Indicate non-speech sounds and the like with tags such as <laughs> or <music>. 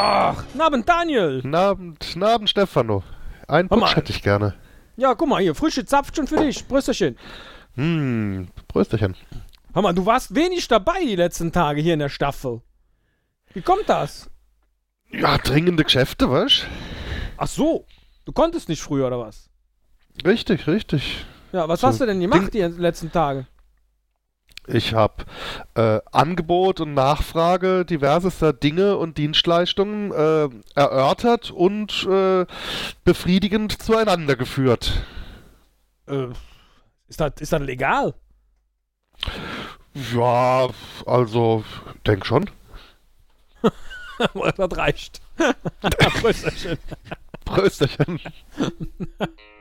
Ach, Abend Daniel. Guten Abend, guten Abend Stefano. Einen mal. Putsch hätte ich gerne. Ja, guck mal hier, frische Zapfchen für dich. Brüsterchen. Hm, Prösterchen. Hör mal, du warst wenig dabei die letzten Tage hier in der Staffel. Wie kommt das? Ja, dringende Geschäfte, was? Ach so, du konntest nicht früher oder was? Richtig, richtig. Ja, was So, hast du denn gemacht die letzten Tage? Ich habe äh, Angebot und Nachfrage diversester Dinge und Dienstleistungen äh, erörtert und äh, befriedigend zueinander geführt. Äh, ist das, ist das legal? Ja, also, denk schon. <laughs> das reicht. Brüsterchen. <laughs> Prösterchen. <laughs>